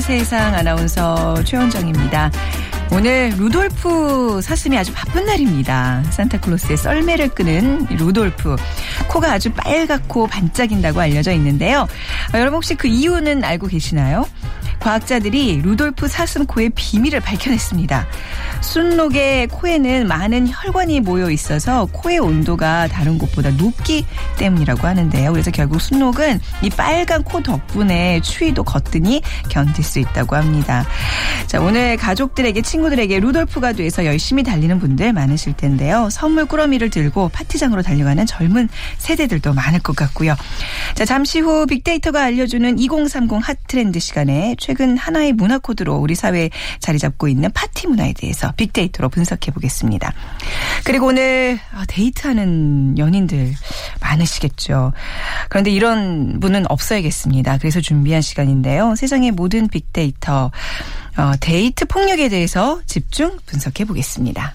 세상 아나운서 최원정입니다. 오늘 루돌프 사슴이 아주 바쁜 날입니다. 산타클로스의 썰매를 끄는 이 루돌프. 코가 아주 빨갛고 반짝인다고 알려져 있는데요. 어, 여러분 혹시 그 이유는 알고 계시나요? 과학자들이 루돌프 사슴 코의 비밀을 밝혀냈습니다. 순록의 코에는 많은 혈관이 모여 있어서 코의 온도가 다른 곳보다 높기 때문이라고 하는데요. 그래서 결국 순록은 이 빨간 코 덕분에 추위도 거뜬히 견딜 수 있다고 합니다. 자, 오늘 가족들에게 친구들에게 루돌프가 돼서 열심히 달리는 분들 많으실 텐데요. 선물 꾸러미를 들고 파티장으로 달려가는 젊은 세대들도 많을 것 같고요. 자, 잠시 후 빅데이터가 알려주는 2030 핫트렌드 시간에 최근 하나의 문화 코드로 우리 사회에 자리 잡고 있는 파티 문화에 대해서 빅데이터로 분석해 보겠습니다. 그리고 오늘 아, 데이트하는 연인들 많으시겠죠. 그런데 이런 분은 없어야겠습니다. 그래서 준비한 시간인데요. 세상의 모든 빅데이터 어, 데이트 폭력에 대해서 집중 분석해 보겠습니다.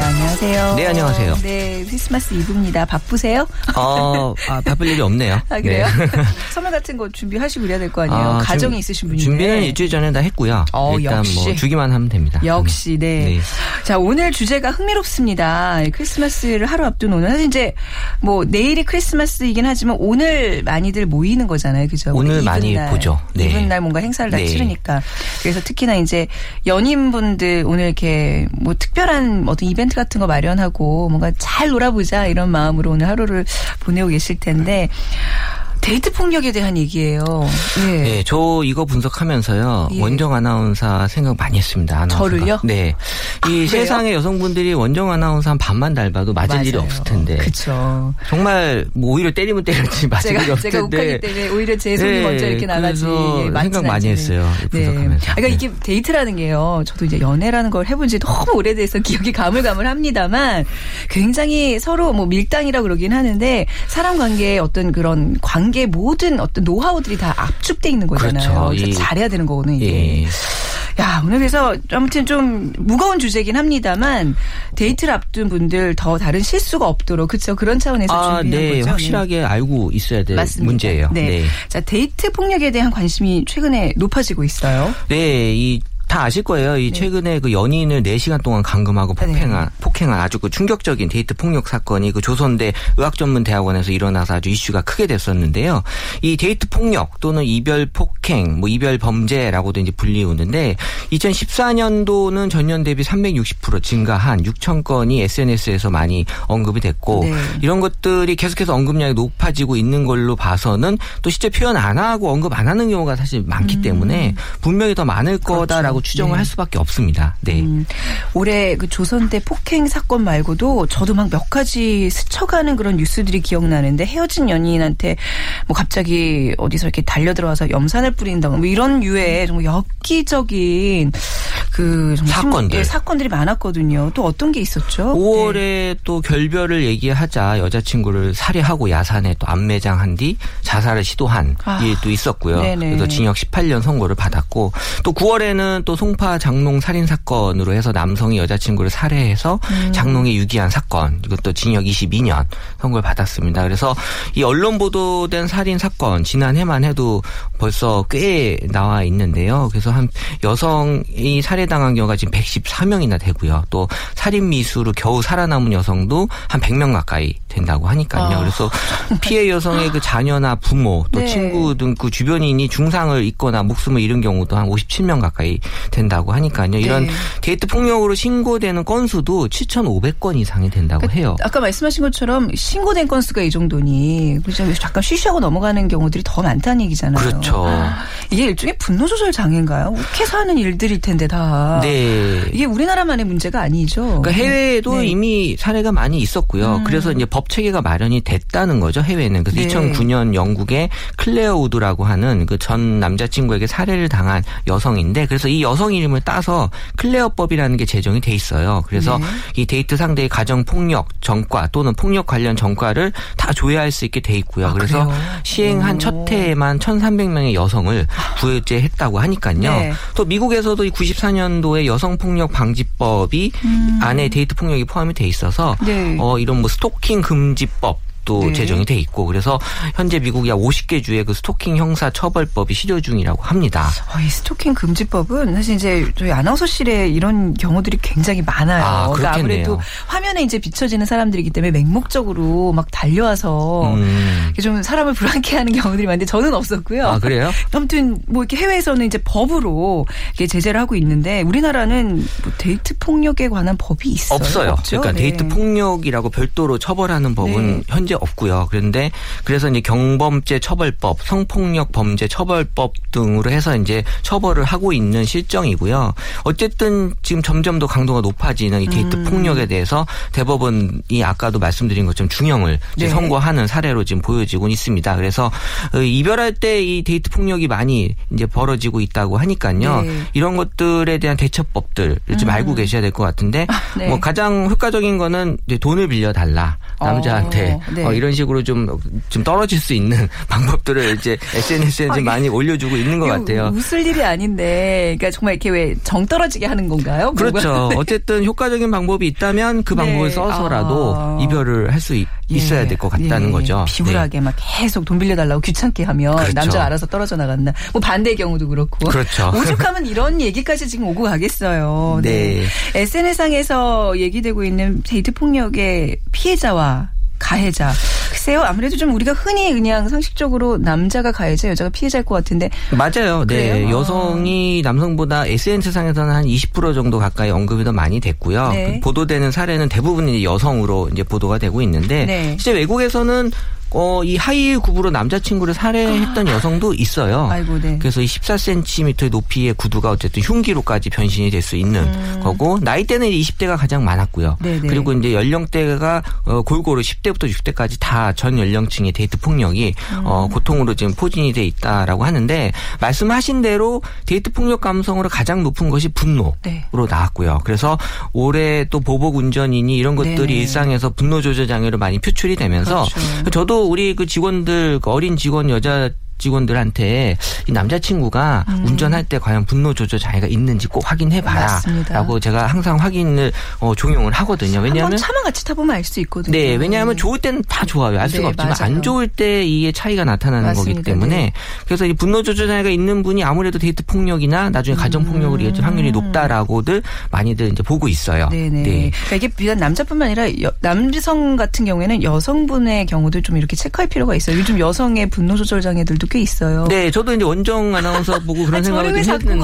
나오셨습니다. 안녕하세요. 네, 안녕하세요. 네, 크리스마스 이브입니다. 바쁘세요? 어, 아, 바쁠 일이 없네요. 아, 그래요? 네. 선물 같은 거 준비하시고 그래야 될 거 아니에요? 아, 가정이 준- 있으신 분인데. 준비는 일주일 전에 다 했고요. 어, 일단 역시. 뭐 주기만 하면 됩니다. 역시, 네. 네. 자, 오늘 주제가 흥미롭습니다. 크리스마스를 하루 앞둔 오늘. 사실 이제 뭐 내일이 크리스마스이긴 하지만 오늘 많이들 모이는 거잖아요. 그죠? 오늘 이브날, 많이 보죠. 네. 이브날 뭔가 행사를 다 네. 치르니까. 그래서 특히나 이제 연인분들 오늘 이렇게 뭐 특별한 어떤 이벤트 같은 거 마련하고 뭔가 잘 놀아보자 이런 마음으로 오늘 하루를 보내고 계실 텐데 데이트 폭력에 대한 얘기예요. 예. 네, 저 이거 분석하면서요. 예. 원정 아나운서 생각 많이 했습니다. 아나운서가. 저를요? 네. 이 그래요? 세상의 여성분들이 원정 아나운서 한 반만 닮아도 맞을 일이 맞아요. 없을 텐데. 그쵸. 정말 뭐 오히려 때리면 때렸지 맞을 일이 제가 없을 제가 텐데. 욱하기 때문에 오히려 제 손이 네, 먼저 이렇게 나가지. 예, 생각 많이. 했어요. 분석하면서. 그러니까 네. 이게 데이트라는 게요. 저도 이제 연애라는 걸 해본 지 너무 오래돼서 기억이 가물가물합니다만 굉장히 서로 뭐 밀당이라고 그러긴 하는데 사람 관계의 어떤 그런 관계 모든 어떤 노하우들이 다 압축돼 있는 거잖아요. 그렇죠. 이- 잘해야 되는 거거든요. 이게. 예. 야, 오늘 그래서 아무튼 좀 무거운 주제긴 합니다만 데이트를 앞둔 분들 더 다른 실수가 없도록 그렇죠. 그런 차원에서 아, 준비한 네. 거죠. 네. 확실하게 알고 있어야 될 맞습니다. 문제예요. 네. 자, 데이트 폭력에 대한 관심이 최근에 높아지고 있어요. 네, 이, 다 아실 거예요. 이 최근에 그 연인을 4시간 동안 감금하고 네. 폭행한, 폭행한 아주 그 충격적인 데이트 폭력 사건이 그 조선대 의학전문대학원에서 일어나서 아주 이슈가 크게 됐었는데요. 이 데이트 폭력 또는 이별 폭행, 뭐 이별 범죄라고도 이제 불리우는데 2014년도는 전년 대비 360% 증가한 6천 건이 SNS에서 많이 언급이 됐고 네. 이런 것들이 계속해서 언급량이 높아지고 있는 걸로 봐서는 또 실제 표현 안 하고 언급 안 하는 경우가 사실 많기 때문에 분명히 더 많을 거다라고 추정을 네. 할 수밖에 없습니다. 네. 음, 올해 그 조선대 폭행 사건 말고도 저도 막 몇 가지 스쳐가는 그런 뉴스들이 기억나는데 헤어진 연인한테 뭐 갑자기 어디서 이렇게 달려 들어와서 염산을 뿌린다거나 뭐 이런 유의 정말 엽기적인 그 정말 심- 사건들. 예, 사건들이 많았거든요. 또 어떤 게 있었죠? 5월에 네. 또 결별을 얘기하자 여자친구를 살해하고 야산에 또 안매장한 뒤 자살을 시도한 아, 또 있었고요. 네네. 그래서 징역 18년 선고를 받았고 또 9월에는 또 송파 장롱 살인 사건으로 해서 남성이 여자친구를 살해해서 음. 장롱에 유기한 사건 이것도 징역 22년 선고를 받았습니다. 그래서 이 언론 보도된 살인 사건 지난해만 해도 벌써 꽤 나와 있는데요. 그래서 한 여성이 살해당한 경우가 지금 114명이나 되고요. 또 살인 미수로 겨우 살아남은 여성도 한 100명 가까이 된다고 하니까요. 아, 그래서 피해 여성의 그 자녀나 부모 또 네. 친구 등 그 주변인이 중상을 입거나 목숨을 잃은 경우도 한 57명 가까이 된다고 하니까요. 이런 네. 데이트 폭력으로 신고되는 건수도 7,500건 이상이 된다고 해요. 아까 말씀하신 것처럼 신고된 건수가 이 정도니? 잠깐 쉬쉬하고 넘어가는 경우들이 더 많다는 얘기잖아요. 그렇죠. 이게 일종의 분노 조절 장애인가요? 욱해서 하는 일들일 텐데 다. 네. 이게 우리나라만의 문제가 아니죠. 그러니까 해외에도 네. 이미 사례가 많이 있었고요. 그래서 이제 법 체계가 마련이 됐다는 거죠. 해외는. 그래서 네. 2009년 영국의 클레어 우드라고 하는 그 전 남자친구에게 살해를 당한 여성인데 그래서 이 여성 이름을 따서 클레어법이라는 게 제정이 돼 있어요. 그래서 네. 이 데이트 상대의 가정 폭력 전과 또는 폭력 관련 전과를 다 조회할 수 있게 돼 있고요. 아, 그래서 그래요? 시행한 오. 첫 해에만 1,300명의 여성을 구제했다고 하니까요. 네. 또 미국에서도 이 94년도에 여성 폭력 방지법이 안에 데이트 폭력이 포함이 돼 있어서 음. 네. 어 이런 뭐 스토킹 금지법 도 네. 제정이 돼 있고 그래서 현재 미국이 약 50개 주에 그 스토킹 형사 처벌법이 실효 중이라고 합니다. 어, 이 스토킹 금지법은 사실 이제 저희 아나운서실에 이런 경우들이 굉장히 많아요. 아, 그러니까. 아무래도 화면에 이제 비춰지는 사람들이기 때문에 맹목적으로 막 달려와서 음. 좀 사람을 불안케 하는 경우들이 많은데 저는 없었고요. 아 그래요? 아무튼 뭐 이렇게 해외에서는 이제 법으로 이렇게 제재를 하고 있는데 우리나라는 뭐 데이트 폭력에 관한 법이 있어요. 없어요. 없죠? 그러니까 네. 데이트 폭력이라고 별도로 처벌하는 법은 네. 현재 없고요. 그런데 그래서 이제 경범죄 처벌법, 성폭력 범죄 처벌법 등으로 해서 이제 처벌을 하고 있는 실정이고요. 어쨌든 지금 점점 더 강도가 높아지는 이 데이트 음. 폭력에 대해서 대법원이 아까도 말씀드린 것처럼 중형을 이제 네. 선고하는 사례로 지금 보여지고 있습니다. 그래서 어, 이별할 때 이 데이트 폭력이 많이 이제 벌어지고 있다고 하니까요. 네. 이런 것들에 대한 대처법들을 좀 알고 계셔야 될 것 같은데 네. 뭐 가장 효과적인 거는 돈을 빌려 달라 남자한테 어, 네. 어, 이런 식으로 좀 좀 떨어질 수 있는 방법들을 이제 SNS에 좀 많이 올려주고 있는 것 같아요. 웃을 일이 아닌데, 그러니까 정말 이렇게 왜 정 떨어지게 하는 건가요? 그렇죠. 뭐가? 어쨌든 효과적인 방법이 있다면 그 네. 방법을 써서라도 아. 이별을 할 수 있어야 될 것 같다는 예. 거죠. 비굴하게 막 계속 돈 빌려달라고 귀찮게 하면 그렇죠. 남자 알아서 떨어져 나간다. 뭐 반대의 경우도 그렇고. 그렇죠. 오죽하면 이런 얘기까지 지금 오고 가겠어요. 네. SNS상에서 얘기되고 있는 데이트 폭력의 피해자와 가해자. 글쎄요, 아무래도 좀 우리가 흔히 그냥 상식적으로 남자가 가해자, 여자가 피해자일 것 같은데. 맞아요. 네. 그래요? 아. 여성이 남성보다 SNS상에서는 한 20% 정도 가까이 언급이 더 많이 됐고요. 네. 그 보도되는 사례는 대부분 이제 여성으로 이제 보도가 되고 있는데 네. 실제 외국에서는 어, 이 하이힐 굽으로 남자친구를 살해했던 여성도 있어요. 아이고, 네. 그래서 이 14cm의 높이의 구두가 어쨌든 흉기로까지 변신이 될 수 있는 거고 나이대는 20대가 가장 많았고요. 음. 네네. 그리고 이제 연령대가 어, 골고루 10대부터 60대까지 다 전 연령층의 데이트 폭력이 어, 음. 고통으로 지금 포진이 돼 있다라고 하는데 말씀하신 대로 데이트 폭력 감성으로 가장 높은 것이 분노로 네. 나왔고요. 그래서 올해 또 보복 운전이니 이런 것들이 네네. 일상에서 분노 조절 장애로 많이 표출이 되면서 그렇죠. 저도 우리 그 직원들 그 어린 직원 여자 직원들한테 이 남자친구가 운전할 때 과연 분노 조절 장애가 있는지 꼭 확인해 음. 맞습니다. 봐라 라고 제가 항상 확인을 어, 종용을 하거든요. 왜냐하면 차만 같이 타보면 알 수 있거든요. 네, 왜냐하면 좋을 때는 다 좋아요. 알 수가 네, 없지만 맞아요. 안 좋을 때 이게 차이가 나타나는 맞습니다. 거기 때문에 네. 그래서 이 분노 조절 장애가 있는 분이 아무래도 데이트 폭력이나 나중에 가정 폭력을 이어질 확률이 높다라고들 많이들 이제 보고 있어요. 네네. 그러니까 이게 비단 남자뿐만 아니라 여- 남성 같은 경우에는 여성분의 경우도 좀 이렇게 체크할 필요가 있어요. 요즘 여성의 분노 조절 장애들도 꽤 있어요. 네, 저도 이제 원정 아나운서 보고 그런 아, 생각을 했는데?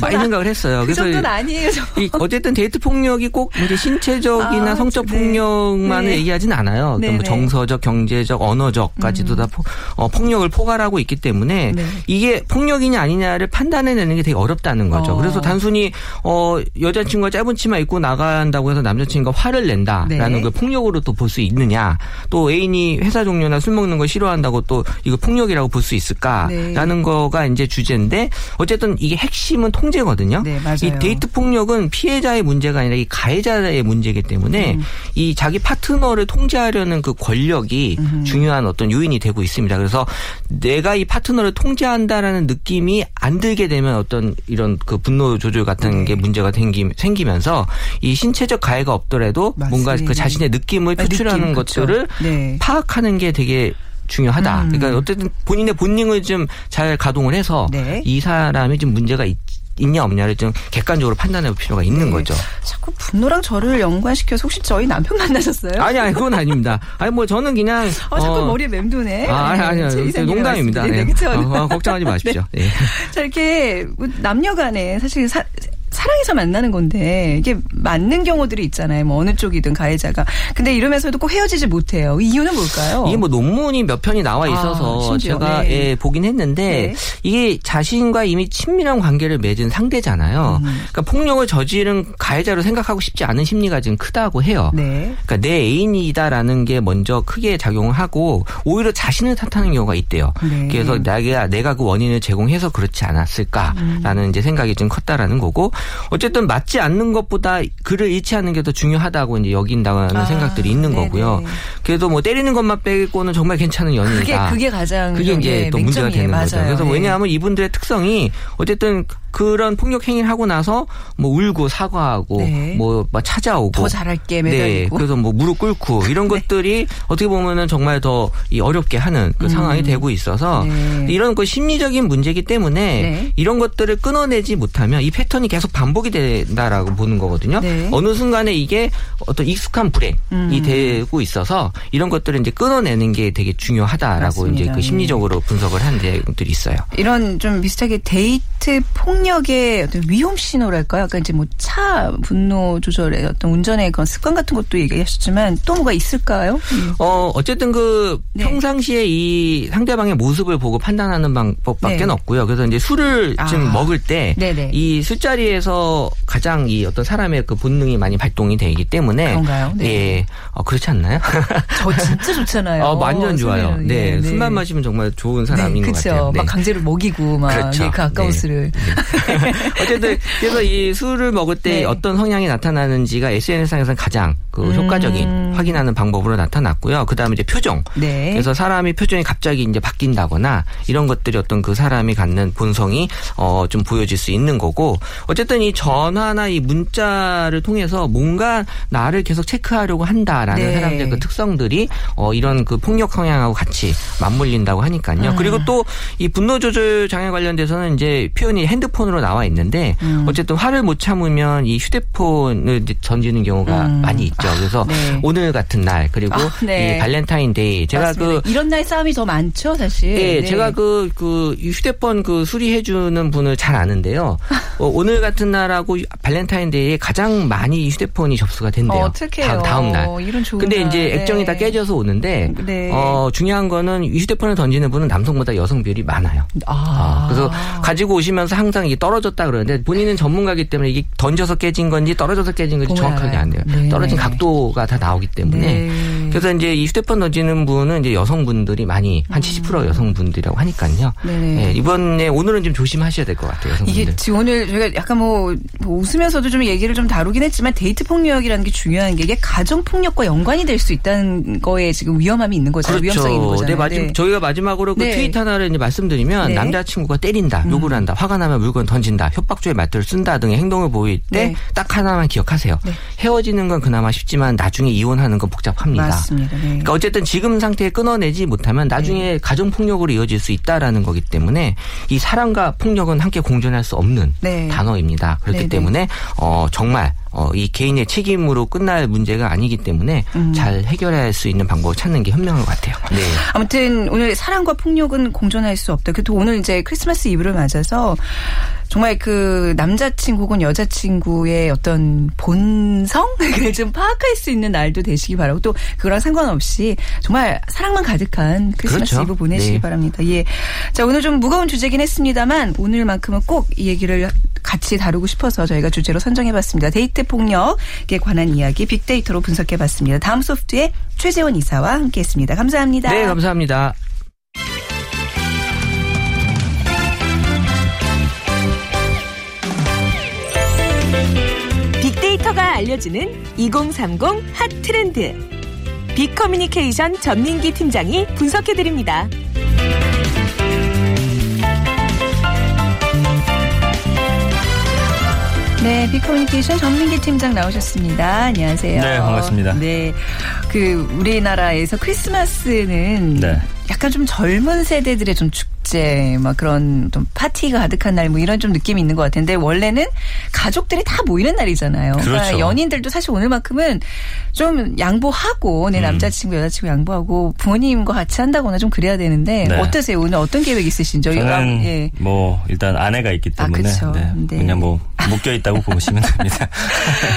많이 생각을 했어요. 그 정도는 아니에요. 저. 이 어쨌든 데이트 폭력이 꼭 이제 신체적이나 아, 성적 네. 폭력만을 네. 얘기하진 않아요. 그러니까 네, 뭐 네. 정서적, 경제적, 언어적까지도 다 포- 어, 폭력을 포괄하고 있기 때문에 네. 이게 폭력이냐 아니냐를 판단해내는 게 되게 어렵다는 거죠. 어. 그래서 단순히 어 여자친구가 짧은 치마 입고 나간다고 해서 남자친구가 화를 낸다라는 네. 걸 폭력으로 또 볼 수 있느냐. 또 애인이 회사 종료나 술 먹는 걸 싫어한다고 또 이거 폭력이라고 볼 수 있을까라는 네. 거가 이제 주제인데 어쨌든 이게 핵심은 통제거든요. 네. 이 데이트 폭력은 피해자의 문제가 아니라 이 가해자의 문제이기 때문에 음. 이 자기 파트너를 통제하려는 그 권력이 중요한 어떤 요인이 되고 있습니다. 그래서 내가 이 파트너를 통제한다라는 느낌이 안 들게 되면 어떤 이런 그 분노 조절 같은 네. 게 문제가 생기, 생기면서 이 신체적 가해가 없더라도 뭔가 맞습니다. 그 자신의 느낌을 아, 표출하는 느낌. 것들을 네. 파악하는 게 되게 중요하다. 음. 그러니까 어쨌든 본인의 본능을 좀 잘 가동을 해서 네. 이 사람이 좀 문제가 있, 있냐 없냐를 좀 객관적으로 판단해 볼 필요가 있는 네. 거죠. 자꾸 분노랑 저를 연관시켜서 혹시 저희 남편 만나셨어요? 아니 아니 그건 아닙니다. 아니 뭐 저는 그냥 어, 자꾸 어, 머리에 맴도네. 아, 아니, 아니, 제 아니, 이사님의 농담입니다. 말씀들이. 네. 네? 어, 어, 걱정하지 마십시오. 네. 자, 이렇게 뭐 남녀 간에 사실 사, 사랑해서 만나는 건데 이게 맞는 경우들이 있잖아요. 뭐 어느 쪽이든 가해자가. 근데 이러면서도 꼭 헤어지지 못해요. 이유는 뭘까요? 이게 뭐 논문이 몇 편이 나와 있어서 아, 제가 네. 예, 보긴 했는데 네. 이게 자신과 이미 친밀한 관계를 맺은 상대잖아요. 음. 그러니까 폭력을 저지른 가해자로 생각하고 싶지 않은 심리가 지금 크다고 해요. 네. 그러니까 내 애인이다라는 게 먼저 크게 작용하고 오히려 자신을 탓하는 경우가 있대요. 네. 그래서 내가 내가 그 원인을 제공해서 그렇지 않았을까라는 이제 생각이 좀 컸다라는 거고 어쨌든 맞지 않는 것보다 그를 잃지 않는 게 더 중요하다고 이제 여긴다는 아, 생각들이 있는 네네. 거고요. 그래도 뭐 때리는 것만 빼고는 정말 괜찮은 연인이다. 그게 그게 가장 그게 좀, 이제 예, 또 문제가. 되는 거죠. 맞아요. 그래서 예. 왜냐하면 이분들의 특성이 어쨌든 그런 폭력 행위를 하고 나서 뭐 울고 사과하고 네. 뭐막 찾아오고 더 잘할게 네, 매달리고. 그래서 뭐 무릎 꿇고 이런 것들이 어떻게 보면은 정말 더이 어렵게 하는 그 상황이 되고 있어서 음. 네. 이런 그 심리적인 문제이기 때문에 네. 이런 것들을 끊어내지 못하면 이 패턴이 계속 반복이 된다라고 보는 거거든요. 네. 어느 순간에 이게 어떤 익숙한 불행이 음. 되고 있어서 이런 것들을 이제 끊어내는 게 되게 중요하다라고 맞습니다. 이제 그 네. 심리적으로 분석을 하는 내용들이 있어요. 이런 좀 비슷하게 데이트 폭력의 어떤 위험 신호랄까요? 아까 이제 뭐 차 분노 조절의 어떤 운전의 그런 습관 같은 것도 얘기하셨지만 또 뭐가 있을까요? 음. 어, 어쨌든 그 네. 평상시에 이 상대방의 모습을 보고 판단하는 방법밖에 네. 없고요. 그래서 이제 술을 아. 좀 먹을 때. 이 술자리에서 가장 이 어떤 사람의 그 본능이 많이 발동이 되기 때문에 그런가요? 네. 예. 어, 그렇지 않나요? 저 진짜 좋잖아요. 어, 완전 좋아요. 네, 네. 술만 마시면 정말 좋은 사람인 네, 것 그쵸. 같아요. 네. 막 강제로 먹이고 막 그렇죠. 예, 그 아까운 네. 술을. 어쨌든 그래서 이 술을 먹을 때 네. 어떤 성향이 나타나는지가 SNS상에서는 가장 그 음. 효과적인 확인하는 방법으로 나타났고요. 그다음에 이제 표정. 네. 그래서 사람이 표정이 갑자기 이제 바뀐다거나 이런 것들이 어떤 그 사람이 갖는 본성이 어 좀 보여질 수 있는 거고 어쨌든 이 전화나 이 문자를 통해서 뭔가 나를 계속 체크하려고 한다라는 네. 사람들의 그 특성들이 어 이런 그 폭력 성향하고 같이 맞물린다고 하니까요. 음. 그리고 또 이 분노 조절 장애 관련돼서는 이제 표현이 핸드폰으로 나와 있는데 음. 어쨌든 화를 못 참으면 이 휴대폰을 던지는 경우가 음. 많이 있죠. 그래서 네. 오늘 같은 날 그리고 아, 네. 이 발렌타인데이 제가 맞습니다. 그 이런 날 싸움이 더 많죠, 사실. 예, 네. 제가 그, 그, 휴대폰 그 수리해 주는 분을 잘 아는데요. 어, 오늘 같은 날하고 발렌타인데이에 가장 많이 휴대폰이 접수가 된대요. 어, 어떡해요. 다음, 날. 이런 좋은 근데 날. 이제 액정이 네. 다 깨져서 오는데, 네. 어, 중요한 거는 이 휴대폰을 던지는 분은 남성보다 여성 비율이 많아요. 아. 어, 그래서 가지고 오시면 서 항상 이게 떨어졌다 그러는데 본인은 전문가기 때문에 이게 던져서 깨진 건지 떨어져서 깨진 건지 정확하게. 안 돼요. 네. 떨어진 각도가 다 나오기 때문에. 네. 그래서 이제 이 휴대폰 던지는 분은 이제 여성분들이 많이 한 70% 여성분들이라고 하니까요. 음. 예, 이번에 오늘은 좀 조심하셔야 될 것 같아요, 여성분들. 이게 지금 오늘 저희가 약간 뭐, 뭐 웃으면서도 좀 얘기를 좀 다루긴 했지만 데이트 폭력이라는 게 중요한 게 이게 가정 폭력과 연관이 될 수 있다는 거에 지금 위험함이 있는 거잖아요. 위험성이 있는 거잖아요. 네, 마지, 저희가 마지막으로 그 네. 트윗 하나를 이제 말씀드리면 네. 음. 남자친구가 때린다, 욕을 한다, 화가 나면 물건 던진다, 협박조의 말투를 쓴다 등의 행동을 보일 때 네. 딱 하나만 기억하세요. 네. 헤어지는 건 그나마 쉽지만 나중에 이혼하는 건 복잡합니다. 맞습니다. 네. 그러니까 어쨌든 지금 상태에 끊어내지 못하면 나중에 가정 폭력으로 이어질 수 있다라는 거기 때문에 이 사랑과 폭력은 함께 공존할 수 없는 네. 단어입니다. 그렇기. 때문에 어 정말 어, 이 개인의 책임으로 끝날 문제가 아니기 때문에 음. 잘 해결할 수 있는 방법을 찾는 게 현명한 것 같아요. 네. 아무튼 오늘 사랑과 폭력은 공존할 수 없다. 그래도 오늘 이제 크리스마스 이브를 맞아서 정말 그 남자친구 혹은 여자친구의 어떤 본성을 좀 파악할 수 있는 날도 되시기 바라고 또 그거랑 상관없이 정말 사랑만 가득한 크리스마스 그렇죠. 이브 보내시기 네. 바랍니다. 예. 자, 오늘 좀 무거운 주제긴 했습니다만 오늘만큼은 꼭 이 얘기를 같이 다루고 싶어서 저희가 주제로 선정해봤습니다. 데이트 폭력에 관한 이야기 빅데이터로 분석해봤습니다. 다음 소프트의 최재원 이사와 함께했습니다. 감사합니다. 네, 감사합니다. 빅데이터가 알려주는 2030 핫 트렌드. 빅커뮤니케이션 전민기 팀장이 분석해드립니다. 네, 빅커뮤니케이션 전민기 팀장 나오셨습니다. 안녕하세요. 네, 반갑습니다. 네, 그 우리나라에서 크리스마스는 네. 약간 좀 젊은 세대들의 좀 축제 축제 막 그런 좀 파티가 가득한 날 뭐 이런 좀 느낌이 있는 것 같은데 원래는 가족들이 다 모이는 날이잖아요. 그러니까 그렇죠. 연인들도 사실 오늘만큼은 좀 양보하고 음. 내 남자친구 여자친구 양보하고 부모님과 같이 한다거나 좀 그래야 되는데 네. 어떠세요? 오늘 어떤 계획 있으신죠? 저는 아, 예. 뭐 일단 아내가 있기 아, 때문에 그쵸. 네, 네. 그냥 뭐 묶여 있다고 보시면 됩니다.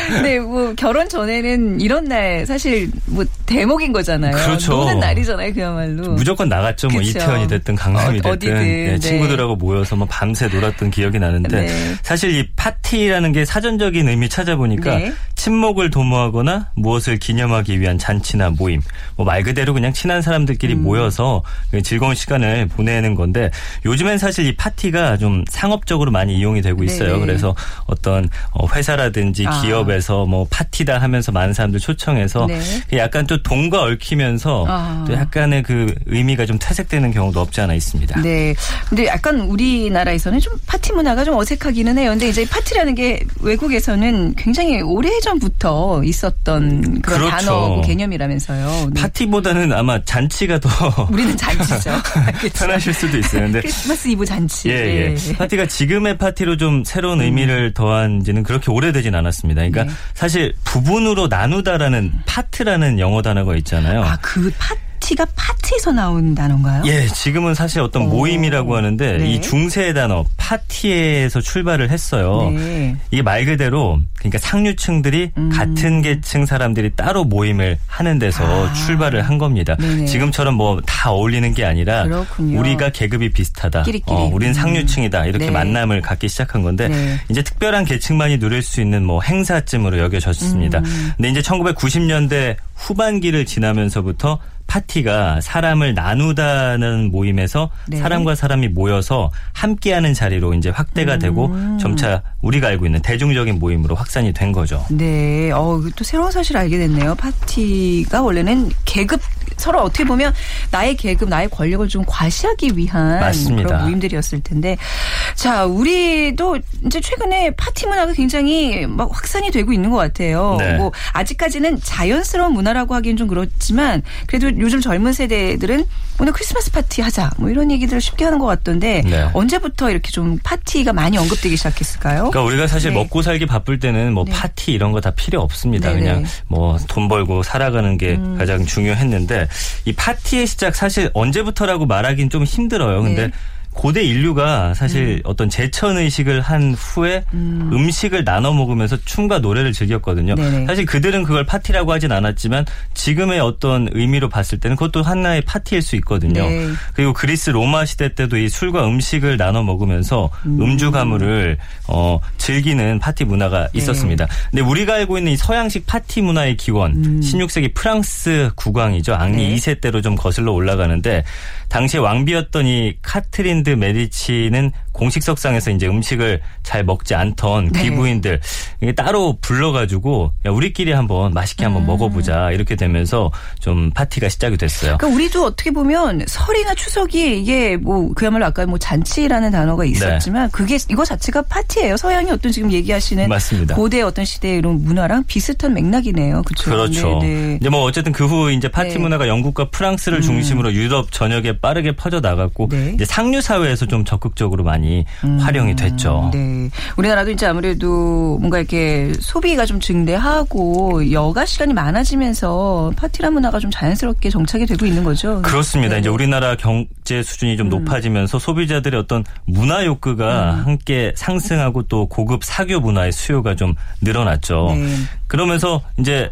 근데 뭐 결혼 전에는 이런 날 사실 뭐 대목인 거잖아요. 그렇죠. 노는 날이잖아요, 그야말로. 무조건 나갔죠. 뭐 그쵸. 이태원이 됐든 강남이 어, 됐든 네, 네. 친구들하고 모여서 뭐 밤새 놀았던 기억이 나는데 네. 사실 이 파티라는 게 사전적인 의미 찾아보니까 네. 친목을 도모하거나 무엇을 기념하기 위한 잔치나 모임, 뭐 말 그대로 그냥 친한 사람들끼리 음. 모여서 그 즐거운 시간을 보내는 건데 요즘엔 사실 이 파티가 좀 상업적으로 많이 이용이 되고 있어요. 네네. 그래서 어떤 어, 회사라든지 아. 기업에서 뭐 파티다 하면서 많은 사람들 초청해서 네. 약간 또 돈과 얽히면서 아. 또 약간의 그 의미가 좀 퇴색되는 경우도 없지 않아 있습니다. 네. 근데 약간 우리나라에서는 좀 파티 문화가 좀 어색하기는 해요. 근데 이제 파티라는 게 외국에서는 굉장히 오래전 부터 있었던 그런 그렇죠. 단어고 개념이라면서요. 네. 파티보다는 아마 잔치가 더 우리는 잔치죠. 편하실 수도 있어요. 근데 크리스마스 이브 잔치. 예, 예. 파티가 지금의 파티로 좀 새로운 의미를 더한 지는 그렇게 오래되진 않았습니다. 그러니까 음. 네. 사실 부분으로 나누다라는 파트라는 영어 단어가 있잖아요. 아, 그 파티가 파티에서 나온 단어인가요? 예, 지금은 사실 어떤 오. 모임이라고 하는데 네. 이 중세 단어 파티에서 출발을 했어요. 네. 이게 말 그대로 그러니까 상류층들이 음. 같은 계층 사람들이 따로 모임을 하는 데서 아. 출발을 한 겁니다. 네네. 지금처럼 뭐 다 어울리는 게 아니라 그렇군요. 우리가 계급이 비슷하다. 끼리끼리. 어, 우린 음. 상류층이다. 이렇게 네. 만남을 갖기 시작한 건데 네. 이제 특별한 계층만이 누릴 수 있는 뭐 행사쯤으로 여겨졌습니다. 음. 근데 이제 1990년대 후반기를 지나면서부터 파티가 사람을 나누다는 모임에서 네. 사람과 사람이 모여서 함께하는 자리로 이제 확대가 음. 되고 점차 우리가 알고 있는 대중적인 모임으로 확산이 된 거죠. 네, 어, 또 새로운 사실을 알게 됐네요. 파티가 원래는 계급 서로 어떻게 보면 나의 계급, 나의 권력을 좀 과시하기 위한 맞습니다. 그런 모임들이었을 텐데, 자, 우리도 이제 최근에 파티 문화가 굉장히 막 확산이 되고 있는 것 같아요. 네. 뭐 아직까지는 자연스러운 문화라고 하기엔 좀 그렇지만 그래도 요즘 젊은 세대들은 오늘 크리스마스 파티 하자 뭐 이런 얘기들을 쉽게 하는 것 같던데 네. 언제부터 이렇게 좀 파티가 많이 언급되기 시작했을까요? 그러니까 우리가 사실 네. 먹고 살기 바쁠 때는 뭐 네. 파티 이런 거 다 필요 없습니다. 네네. 그냥 뭐 돈 벌고 살아가는 게 음. 가장 중요했는데 이 파티의 시작 사실 언제부터라고 말하기는 좀 힘들어요. 근데 네. 고대 인류가 사실 어떤 제천 의식을 한 후에 음식을 나눠 먹으면서 춤과 노래를 즐겼거든요. 네네. 사실 그들은 그걸 파티라고 하진 않았지만 지금의 어떤 의미로 봤을 때는 그것도 하나의 파티일 수 있거든요. 네. 그리고 그리스 로마 시대 때도 이 술과 음식을 나눠 먹으면서 음주가무를 어, 즐기는 파티 문화가 네. 있었습니다. 근데 우리가 알고 있는 이 서양식 파티 문화의 기원, 16세기 프랑스 국왕이죠. 앙리 음. 네. 2세 때로 좀 거슬러 올라가는데 당시에 왕비였던 이 카트린 드 메디치는 공식석상에서 이제 음식을 잘 먹지 않던 네. 귀부인들 이게 따로 불러가지고 야, 우리끼리 한번 맛있게 한번 음. 먹어보자 이렇게 되면서 좀 파티가 시작이 됐어요. 그러니까 우리도 어떻게 보면 설이나 추석이 이게 뭐 그야말로 아까 뭐 잔치라는 단어가 네. 있었지만 그게 이거 자체가 파티예요. 서양이 어떤 지금 얘기하시는 맞습니다. 고대 어떤 시대의 이런 문화랑 비슷한 맥락이네요. 그렇죠. 그렇죠. 네, 네. 이제 뭐 어쨌든 그 후 이제 파티 네. 음. 문화가 영국과 프랑스를 중심으로 유럽 전역에 빠르게 퍼져 나갔고 네. 이제 상류 사회에서 좀 적극적으로 많이 활용이 됐죠. 네. 우리나라도 이제 아무래도 뭔가 이렇게 소비가 좀 증대하고 여가 시간이 많아지면서 파티라 문화가 좀 자연스럽게 정착이 되고 있는 거죠. 그렇습니다. 네. 이제 우리나라 경제 수준이 좀 높아지면서 소비자들의 어떤 문화 욕구가 음. 함께 상승하고 또 고급 사교 문화의 수요가 좀 늘어났죠. 네. 그러면서 이제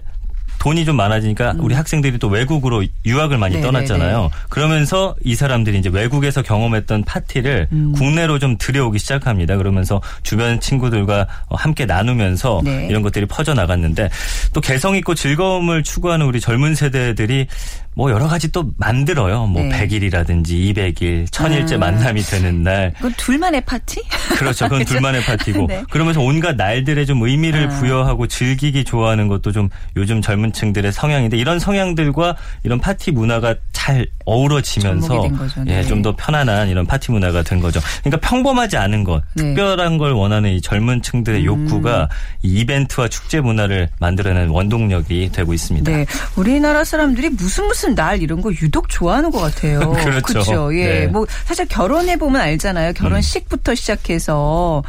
돈이 좀 많아지니까 우리 학생들이 또 외국으로 유학을 많이 음. 네, 떠났잖아요. 네, 그러면서 이 사람들이 이제 외국에서 경험했던 파티를 음. 국내로 좀 들여오기 시작합니다. 그러면서 주변 친구들과 어, 함께 나누면서 네. 이런 것들이 퍼져 나갔는데 또 개성 있고 즐거움을 추구하는 우리 젊은 세대들이 뭐 여러 가지 또 만들어요. 뭐 네. 100일이라든지 200일, 1000일째 아. 만남이 되는 날. 그건 둘만의 파티? 그렇죠. 그건 둘만의 파티고. 네. 그러면서 온갖 날들의 좀 의미를 아. 부여하고 즐기기 좋아하는 것도 좀 요즘 젊은 층들의 성향인데 이런 성향들과 이런 파티 문화가 잘 어우러지면서 거죠. 네. 예, 좀 더 편안한 이런 파티 문화가 된 거죠. 그러니까 평범하지 않은 것, 네. 음. 특별한 걸 원하는 이 젊은 층들의 욕구가 이 이벤트와 축제 문화를 만들어내는 원동력이 되고 있습니다. 네, 우리나라 사람들이 무슨 무슨 날 이런 거 유독 좋아하는 것 같아요. 그렇죠. 그렇죠. 예, 네. 음. 뭐 사실 결혼해 보면 알잖아요. 결혼식부터 시작해서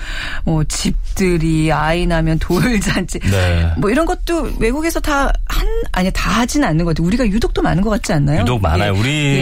뭐 집들이 아이 나면 돌잔치 네. 뭐 이런 것도 외국에서 다 한 아니 다 하진 않는 것 같아요. 우리가 유독 더 많은 것 같지 않나요? 유독 많아요. 예.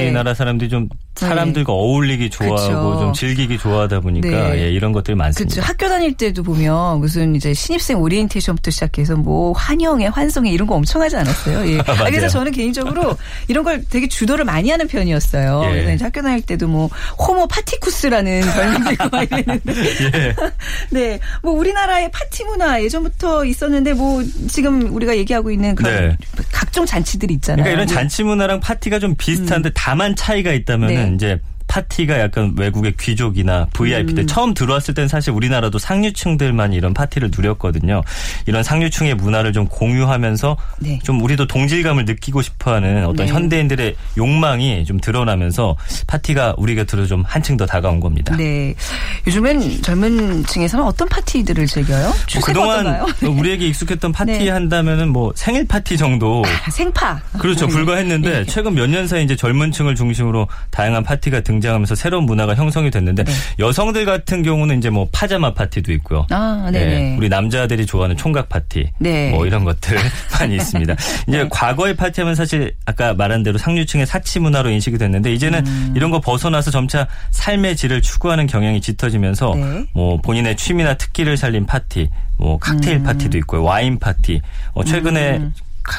우리나라 사람들이 좀 사람들과 어울리기 좋아하고 그쵸. 좀 즐기기 좋아하다 보니까 네. 예, 이런 것들이 많습니다. 그렇죠. 학교 다닐 때도 보면 무슨 이제 신입생 오리엔테이션부터 시작해서 뭐 환영회, 환송회 이런 거 엄청 하지 않았어요. 예. 아. 그래서 저는 개인적으로 이런 걸 되게 주도를 많이 하는 편이었어요. 예. 그래서 이제 학교 다닐 때도 뭐 호모 파티쿠스라는 별명도 있고 막 이랬는데. 예. 네. 뭐 우리나라의 파티 문화 예전부터 있었는데 뭐 지금 우리가 얘기하고 있는 그런 네. 각종 잔치들이 있잖아요. 그러니까 이런 잔치 문화랑 파티가 좀 비슷한데 다만 차이가 있다면은 음. 네. 이제 파티가 약간 외국의 귀족이나 VIP들 음. 처음 들어왔을 때는 사실 우리나라도 상류층들만 이런 파티를 누렸거든요. 이런 상류층의 문화를 좀 공유하면서 네. 좀 우리도 동질감을 느끼고 싶어하는 어떤 네. 현대인들의 욕망이 좀 드러나면서 파티가 우리 곁으로 좀 한층 더 다가온 겁니다. 네. 요즘엔 젊은 층에서는 어떤 파티들을 즐겨요? 뭐 그동안 어떤가요? 우리에게 익숙했던 파티 네. 한다면은 뭐 생일 파티 정도 생파. 그렇죠. 불과했는데 네. 최근 몇 년 사이 이제 젊은 층을 중심으로 다양한 파티가 등장 하면서 새로운 문화가 형성이 됐는데 네. 여성들 같은 경우는 이제 뭐 파자마 파티도 있고요. 아, 예, 네네. 우리 남자들이 좋아하는 총각 파티, 네. 뭐 이런 것들 많이 있습니다. 이제 네. 과거의 파티하면 사실 아까 말한 대로 상류층의 사치 문화로 인식이 됐는데 이제는 음. 이런 거 벗어나서 점차 삶의 질을 추구하는 경향이 짙어지면서 네. 뭐 본인의 취미나 특기를 살린 파티, 뭐 칵테일 음. 파티도 있고요, 와인 파티, 어, 최근에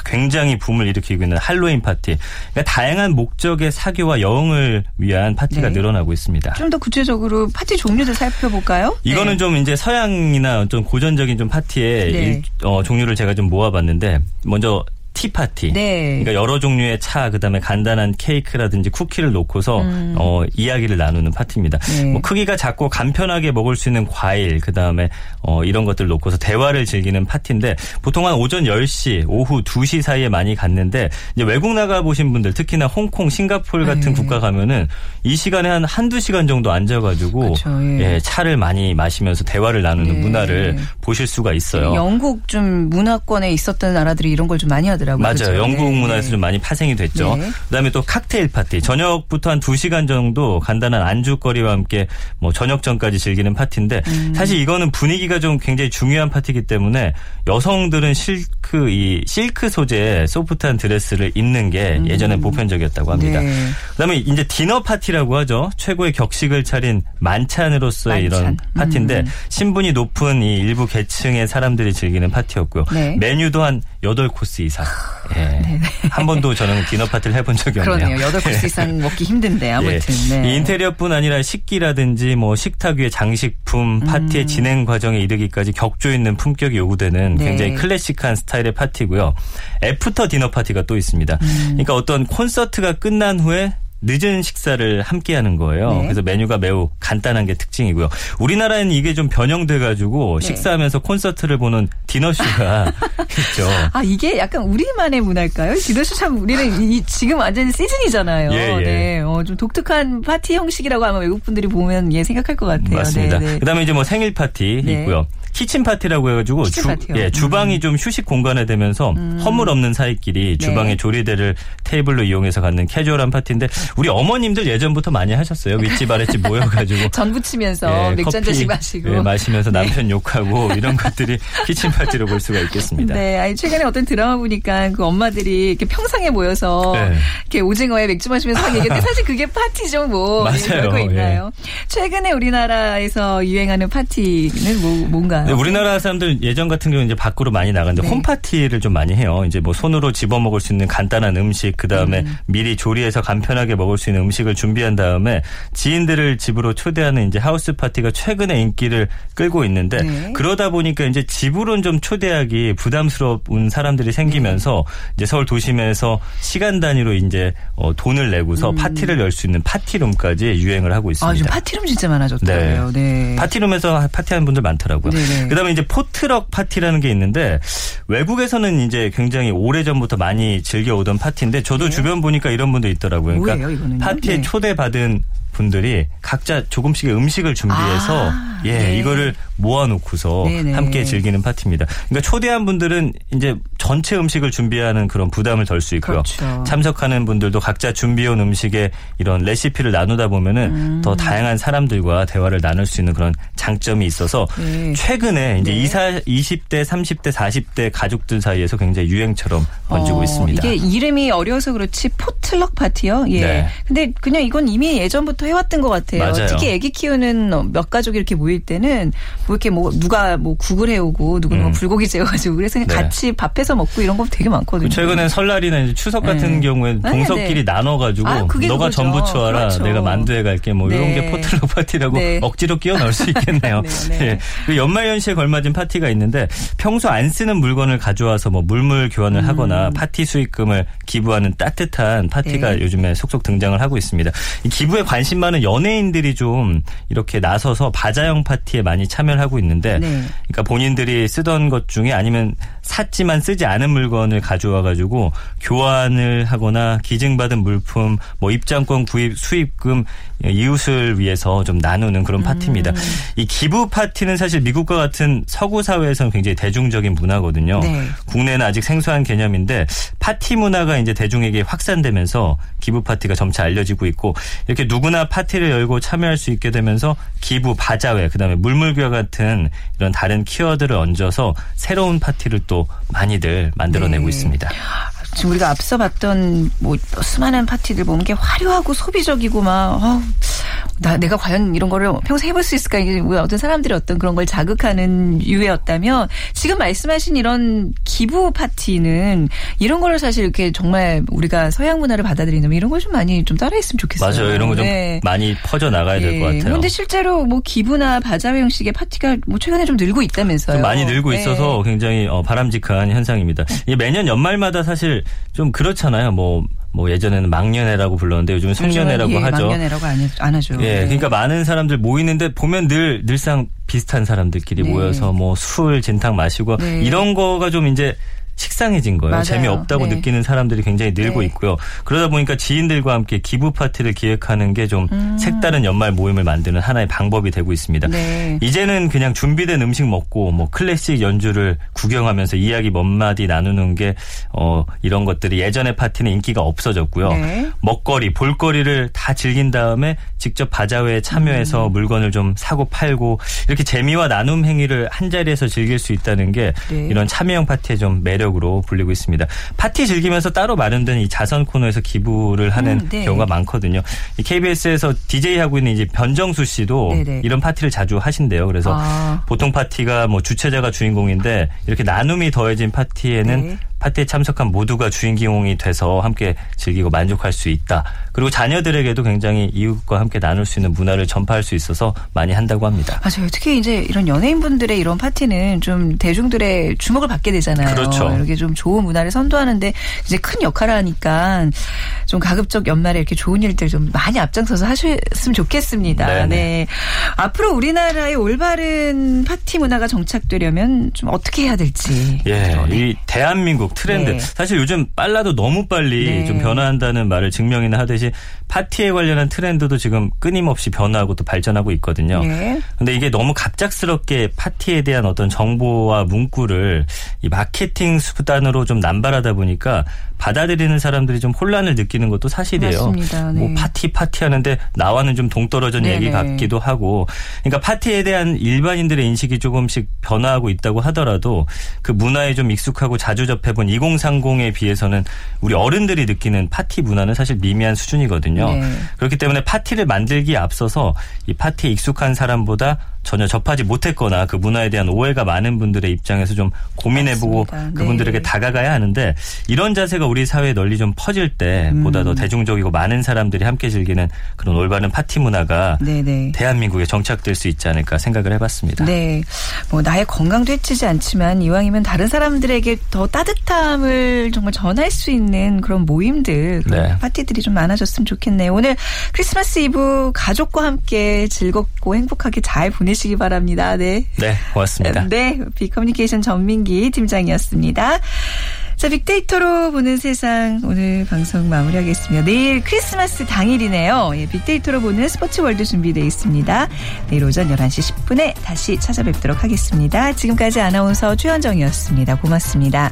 굉장히 붐을 일으키고 있는 할로윈 파티. 그러니까 다양한 목적의 사교와 여흥을 위한 파티가 네. 늘어나고 있습니다. 좀 더 구체적으로 파티 종류들 살펴볼까요? 이거는 네. 좀 이제 서양이나 좀 고전적인 좀 파티의 네. 일- 어, 종류를 제가 좀 모아봤는데 먼저 티파티. 네. 그러니까 여러 종류의 차, 그다음에 간단한 케이크라든지 쿠키를 놓고서 어, 이야기를 나누는 파티입니다. 음. 네. 뭐 크기가 작고 간편하게 먹을 수 있는 과일, 그다음에 어, 이런 것들 놓고서 대화를 즐기는 파티인데 보통 한 오전 10시, 오후 2시 사이에 많이 갔는데 이제 외국 나가 보신 분들 특히나 홍콩, 싱가포르 같은 네. 국가 가면은 이 시간에 한 한두 시간 정도 앉아 가지고 예. 예, 차를 많이 마시면서 대화를 나누는 네. 문화를 보실 수가 있어요. 영국 좀 문화권에 있었던 나라들이 이런 걸 좀 많이 하더라고요. 맞아요. 그죠? 영국 네, 문화에서 네. 좀 많이 파생이 됐죠. 네. 그다음에 또 칵테일 파티. 저녁부터 한 2시간 정도 간단한 안주거리와 함께 뭐 저녁 전까지 즐기는 파티인데 음. 사실 이거는 분위기가 좀 굉장히 중요한 파티이기 때문에 여성들은 실크 이 실크 소재의 소프트한 드레스를 입는 게 예전에 보편적이었다고 합니다. 음. 네. 그다음에 이제 디너 파티라고 하죠. 최고의 격식을 차린 만찬으로서의 만찬. 이런 파티인데 음. 신분이 높은 이 일부 계층의 사람들이 즐기는 파티였고요. 네. 메뉴도 한 8코스 이상. 예. 한 번도 저는 디너 파티를 해본 적이 없네요. 그러네요. 여덟 코스 이상 먹기 힘든데 아무튼. 예. 네. 이 인테리어뿐 아니라 식기라든지 뭐 식탁 위의 장식품, 파티의 음. 진행 과정에 이르기까지 격조 있는 품격이 요구되는 네. 굉장히 클래식한 스타일의 파티고요. after dinner 파티가 또 있습니다. 음. 그러니까 어떤 콘서트가 끝난 후에 늦은 식사를 함께 하는 거예요. 네. 그래서 메뉴가 매우 간단한 게 특징이고요. 우리나라에는 이게 좀 변형돼 가지고 네. 식사하면서 콘서트를 보는 디너쇼가 있죠. 아 이게 약간 우리만의 문화일까요? 디너쇼 참 우리는 이, 지금 완전 시즌이잖아요. 예, 예. 네, 어, 좀 독특한 파티 형식이라고 아마 외국 분들이 보면 예 생각할 것 같아요. 맞습니다. 네, 네. 그다음에 이제 뭐 생일 파티 네. 있고요. kitchen 파티라고 해가지고 kitchen 주, 파티요. 음. 예, 주방이 좀 휴식 공간이 되면서 허물 없는 사이끼리 네. 주방의 조리대를 테이블로 이용해서 갖는 캐주얼한 파티인데 우리 어머님들 예전부터 많이 하셨어요. 윗집 아랫집 모여가지고 전 부 치면서 예, 맥주 한 잔씩 마시고. 예, 마시면서 남편 욕하고 이런 것들이 키친 파티로 볼 수가 있겠습니다. 네, 아니 최근에 어떤 드라마 보니까 그 엄마들이 이렇게 평상에 모여서 네. 이렇게 오징어에 맥주 마시면서 막 얘기했는데 사실 그게 파티죠, 뭐. 맞아요. 예, 별거 있나요? 최근에 우리나라에서 유행하는 파티는 뭐 뭔가 요? 네, 우리나라 사람들 예전 같은 경우는 이제 밖으로 많이 나가는데 네. 홈파티를 좀 많이 해요. 이제 뭐 손으로 집어 먹을 수 있는 간단한 음식, 그 다음에 미리 조리해서 간편하게 먹을 수 있는 음식을 준비한 다음에 지인들을 집으로 초대하는 이제 하우스 파티가 최근에 인기를 끌고 있는데 네. 그러다 보니까 이제 집으로는 좀 초대하기 부담스러운 사람들이 생기면서 이제 서울 도심에서 시간 단위로 이제 어, 돈을 내고서 파티를 열 수 있는 파티룸까지 유행을 하고 있습니다. 음. 아, 파티룸 진짜 많아졌더라고요. 네. 파티룸에서 파티하는 분들 많더라고요. 네네. 그다음에 이제 potluck 파티라는 게 있는데 외국에서는 이제 굉장히 오래 전부터 많이 즐겨 오던 파티인데 저도 주변 보니까 이런 분들 있더라고요. 그러니까 네. 뭐예요? 파티에 네. 초대받은 분들이 각자 조금씩의 음식을 준비해서 아, 예 네. 이거를 모아놓고서 네네. 함께 즐기는 파티입니다. 그러니까 초대한 분들은 이제 전체 음식을 준비하는 그런 부담을 덜 수 있고요. 그렇죠. 참석하는 분들도 각자 준비해온 음식의 이런 레시피를 나누다 보면은 음. 더 다양한 사람들과 대화를 나눌 수 있는 그런 장점이 있어서 네. 최근에 이제 네. 이사 20대, 30대, 40대 가족들 사이에서 굉장히 유행처럼 번지고 어, 있습니다. 이게 이름이 어려서 그렇지 포틀럭 파티요. 예. 네. 근데 그냥 이건 이미 예전부터 해왔던 것 같아요. 맞아요. 특히 아기 키우는 몇 가족이 이렇게 모일 때는 뭐 이렇게 뭐 누가 뭐 국을 해오고 누구는 뭐 음. 불고기 재워가지고 그래서 네. 같이 밥해서 먹고 이런 거 되게 많거든요. 최근엔 설날이나 추석 같은 네. 경우에 네, 동석끼리 네. 나눠가지고 아, 너가. 전부 쳐와라 그렇죠. 내가 만두에 갈게 뭐 이런 네. 게 포틀럭 파티라고 네. 억지로 끼워 넣을 수 있겠네요. 네, 네. 예. 그리고 연말연시에 걸맞은 파티가 있는데 평소 안 쓰는 물건을 가져와서 뭐 물물 교환을 음. 하거나 파티 수익금을 기부하는 따뜻한 파티가 네. 요즘에 속속 등장을 하고 있습니다. 이 기부에 관심 많은 연예인들이 좀 이렇게 나서서 바자형 파티에 많이 참여를 하고 있는데 네. 그러니까 본인들이 쓰던 것 중에 아니면 샀지만 쓰지 않은 물건을 가져와 가지고 교환을 하거나 기증받은 물품, 뭐 입장권 구입 수입금 이웃을 위해서 좀 나누는 그런 파티입니다. 음. 이 기부 파티는 사실 미국과 같은 서구 사회에서는 굉장히 대중적인 문화거든요. 네. 국내는 아직 생소한 개념인데 파티 문화가 이제 대중에게 확산되면서 기부 파티가 점차 알려지고 있고 이렇게 누구나 파티를 열고 참여할 수 있게 되면서 기부, 바자회, 그다음에 물물교와 같은 이런 다른 키워드를 얹어서 새로운 파티를 또 많이들 만들어내고 네. 있습니다. 지금 우리가 앞서 봤던 뭐 수많은 파티들 보면 게 화려하고 소비적이고 막 어우, 나 내가 과연 이런 거를 평소 해볼 수 있을까 이게 뭐 어떤 사람들이 어떤 그런 걸 자극하는 유해였다면 지금 말씀하신 이런 기부 파티는 이런 거를 사실 이렇게 정말 우리가 서양 문화를 받아들인다면 이런 걸 좀 많이 좀 따라했으면 좋겠어요. 맞아요. 이런 거좀 네. 많이 퍼져 나가야 될것 같아요. 그런데 실제로 뭐 기부나 바자회 형식의 파티가 뭐 최근에 좀 늘고 있다면서요. 좀 많이 늘고 네. 있어서 굉장히 어, 바람직한 현상입니다. 매년 연말마다 사실 좀 그렇잖아요. 뭐, 뭐 예전에는 막년회라고 불렀는데 요즘은 송년회라고 예, 하죠. 막년회라고 안, 해- 안 하죠. 예, 네. 그러니까 많은 사람들 모이는데 보면 늘 늘상 비슷한 사람들끼리 네. 모여서 뭐 술 진탕 마시고 네. 이런 거가 좀 이제 식상해진 거예요. 맞아요. 재미없다고 네. 느끼는 사람들이 굉장히 늘고 네. 있고요. 그러다 보니까 지인들과 함께 기부 파티를 기획하는 게좀 음. 색다른 연말 모임을 만드는 하나의 방법이 되고 있습니다. 네. 이제는 그냥 준비된 음식 먹고 뭐 클래식 연주를 구경하면서 이야기 몇 마디 나누는 게 어, 이런 것들이 예전의 파티는 인기가 없어졌고요. 네. 먹거리, 볼거리를 다 즐긴 다음에 직접 바자회에 참여해서 물건을 좀 사고 팔고 이렇게 재미와 나눔 행위를 한 자리에서 즐길 수 있다는 게 네. 이런 참여형 파티의 좀 매력 으로 불리고 있습니다. 파티 즐기면서 따로 마련된 이 자선 코너에서 기부를 하는 음, 네. 경우가 많거든요. 이 KBS에서 DJ 하고 있는 이제 변정수 씨도 네네. 이런 파티를 자주 하신대요. 그래서 아. 보통 파티가 뭐 주최자가 주인공인데 이렇게 나눔이 더해진 파티에는 네. 파티에 참석한 모두가 주인공이 돼서 함께 즐기고 만족할 수 있다. 그리고 자녀들에게도 굉장히 이웃과 함께 나눌 수 있는 문화를 전파할 수 있어서 많이 한다고 합니다. 맞아요. 특히 이제 이런 연예인분들의 이런 파티는 좀 대중들의 주목을 받게 되잖아요. 그렇죠. 이렇게 좀 좋은 문화를 선도하는데 이제 큰 역할을 하니까 좀 가급적 연말에 이렇게 좋은 일들 좀 많이 앞장서서 하셨으면 좋겠습니다. 네네. 네. 앞으로 우리나라의 올바른 파티 문화가 정착되려면 좀 어떻게 해야 될지. 예, 네. 이 대한민국 트렌드. 네. 사실 요즘 빨라도 너무 빨리 네. 좀 변화한다는 말을 증명이나 하듯이 파티에 관련한 트렌드도 지금 끊임없이 변화하고 또 발전하고 있거든요. 네. 근데 이게 너무 갑작스럽게 파티에 대한 어떤 정보와 문구를 이 마케팅 수단으로 좀 남발하다 보니까 받아들이는 사람들이 좀 혼란을 느끼는 것도 사실이에요. 맞습니다. 네. 뭐 파티 파티 하는데 나와는 좀 동떨어진 네네. 얘기 같기도 하고 그러니까 파티에 대한 일반인들의 인식이 조금씩 변화하고 있다고 하더라도 그 문화에 좀 익숙하고 자주 접해 본 아이폰 2030에 비해서는 우리 어른들이 느끼는 파티 문화는 사실 미미한 수준이거든요. 네. 그렇기 때문에 파티를 만들기에 앞서서 이 파티에 익숙한 사람보다 전혀 접하지 못했거나 그 문화에 대한 오해가 많은 분들의 입장에서 좀 고민해보고 맞습니다. 그분들에게 네. 다가가야 하는데 이런 자세가 우리 사회에 널리 좀 퍼질 때 보다 음. 더 대중적이고 많은 사람들이 함께 즐기는 그런 올바른 파티 문화가 네네. 대한민국에 정착될 수 있지 않을까 생각을 해봤습니다. 네. 뭐 나의 건강도 해치지 않지만 이왕이면 다른 사람들에게 더 따뜻함을 정말 전할 수 있는 그런 모임들, 그런 네. 파티들이 좀 많아졌으면 좋겠네요. 오늘 크리스마스 이브 가족과 함께 즐겁고 행복하게 잘 보내시기 바랍니다. 네. 네, 고맙습니다. 네. 비커뮤니케이션 전민기 팀장이었습니다. 자, 빅데이터로 보는 세상 오늘 방송 마무리하겠습니다. 내일 크리스마스 당일이네요. 예, 빅데이터로 보는 스포츠 월드 준비되어 있습니다. 내일 오전 11시 10분에 다시 찾아뵙도록 하겠습니다. 지금까지 아나운서 최현정이었습니다. 고맙습니다.